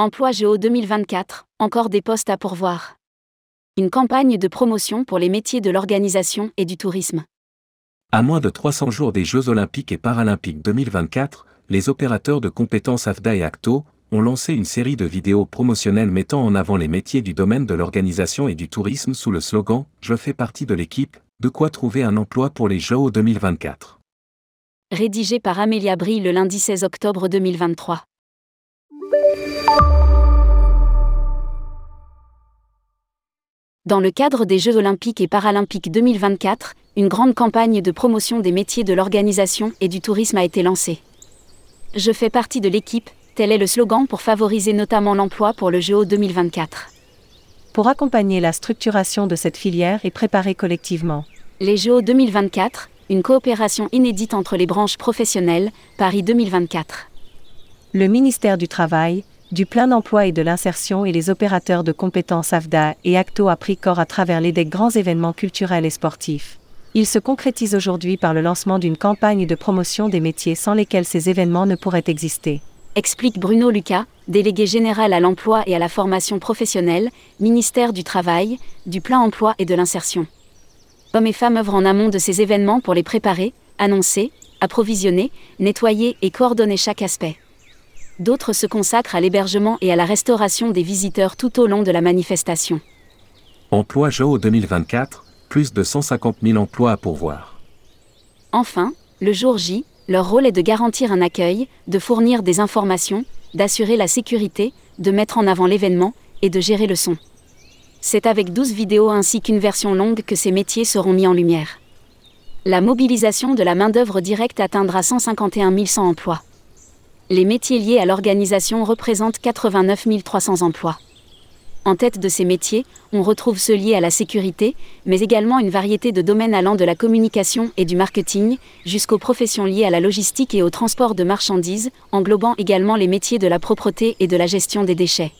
Emploi Géo 2024, encore des postes à pourvoir. Une campagne de promotion pour les métiers de l'organisation et du tourisme. À moins de 300 jours des Jeux Olympiques et Paralympiques 2024, les opérateurs de compétences AFDA et ACTO ont lancé une série de vidéos promotionnelles mettant en avant les métiers du domaine de l'organisation et du tourisme sous le slogan Je fais partie de l'équipe, de quoi trouver un emploi pour les Jeux 2024. Rédigé par Amélia Brie le lundi 16 octobre 2023. Dans le cadre des Jeux olympiques et paralympiques 2024, une grande campagne de promotion des métiers de l'organisation et du tourisme a été lancée. Je fais partie de l'équipe, tel est le slogan pour favoriser notamment l'emploi pour le Jeux 2024. Pour accompagner la structuration de cette filière et préparer collectivement. Les Jeux 2024, une coopération inédite entre les branches professionnelles, Paris 2024. Le ministère du Travail, du plein emploi et de l'insertion et les opérateurs de compétences AFDA et ACTO a pris corps à travers les des grands événements culturels et sportifs. Il se concrétise aujourd'hui par le lancement d'une campagne de promotion des métiers sans lesquels ces événements ne pourraient exister. Explique Bruno Lucas, délégué général à l'emploi et à la formation professionnelle, ministère du Travail, du plein emploi et de l'insertion. Hommes et femmes œuvrent en amont de ces événements pour les préparer, annoncer, approvisionner, nettoyer et coordonner chaque aspect d'autres se consacrent à l'hébergement et à la restauration des visiteurs tout au long de la manifestation. Emploi JO 2024, plus de 150 000 emplois à pourvoir. Enfin, le jour J, leur rôle est de garantir un accueil, de fournir des informations, d'assurer la sécurité, de mettre en avant l'événement et de gérer le son. C'est avec 12 vidéos ainsi qu'une version longue que ces métiers seront mis en lumière. La mobilisation de la main-d'œuvre directe atteindra 151 100 emplois les métiers liés à l'organisation représentent 89 300 emplois. En tête de ces métiers, on retrouve ceux liés à la sécurité, mais également une variété de domaines allant de la communication et du marketing, jusqu'aux professions liées à la logistique et au transport de marchandises, englobant également les métiers de la propreté et de la gestion des déchets.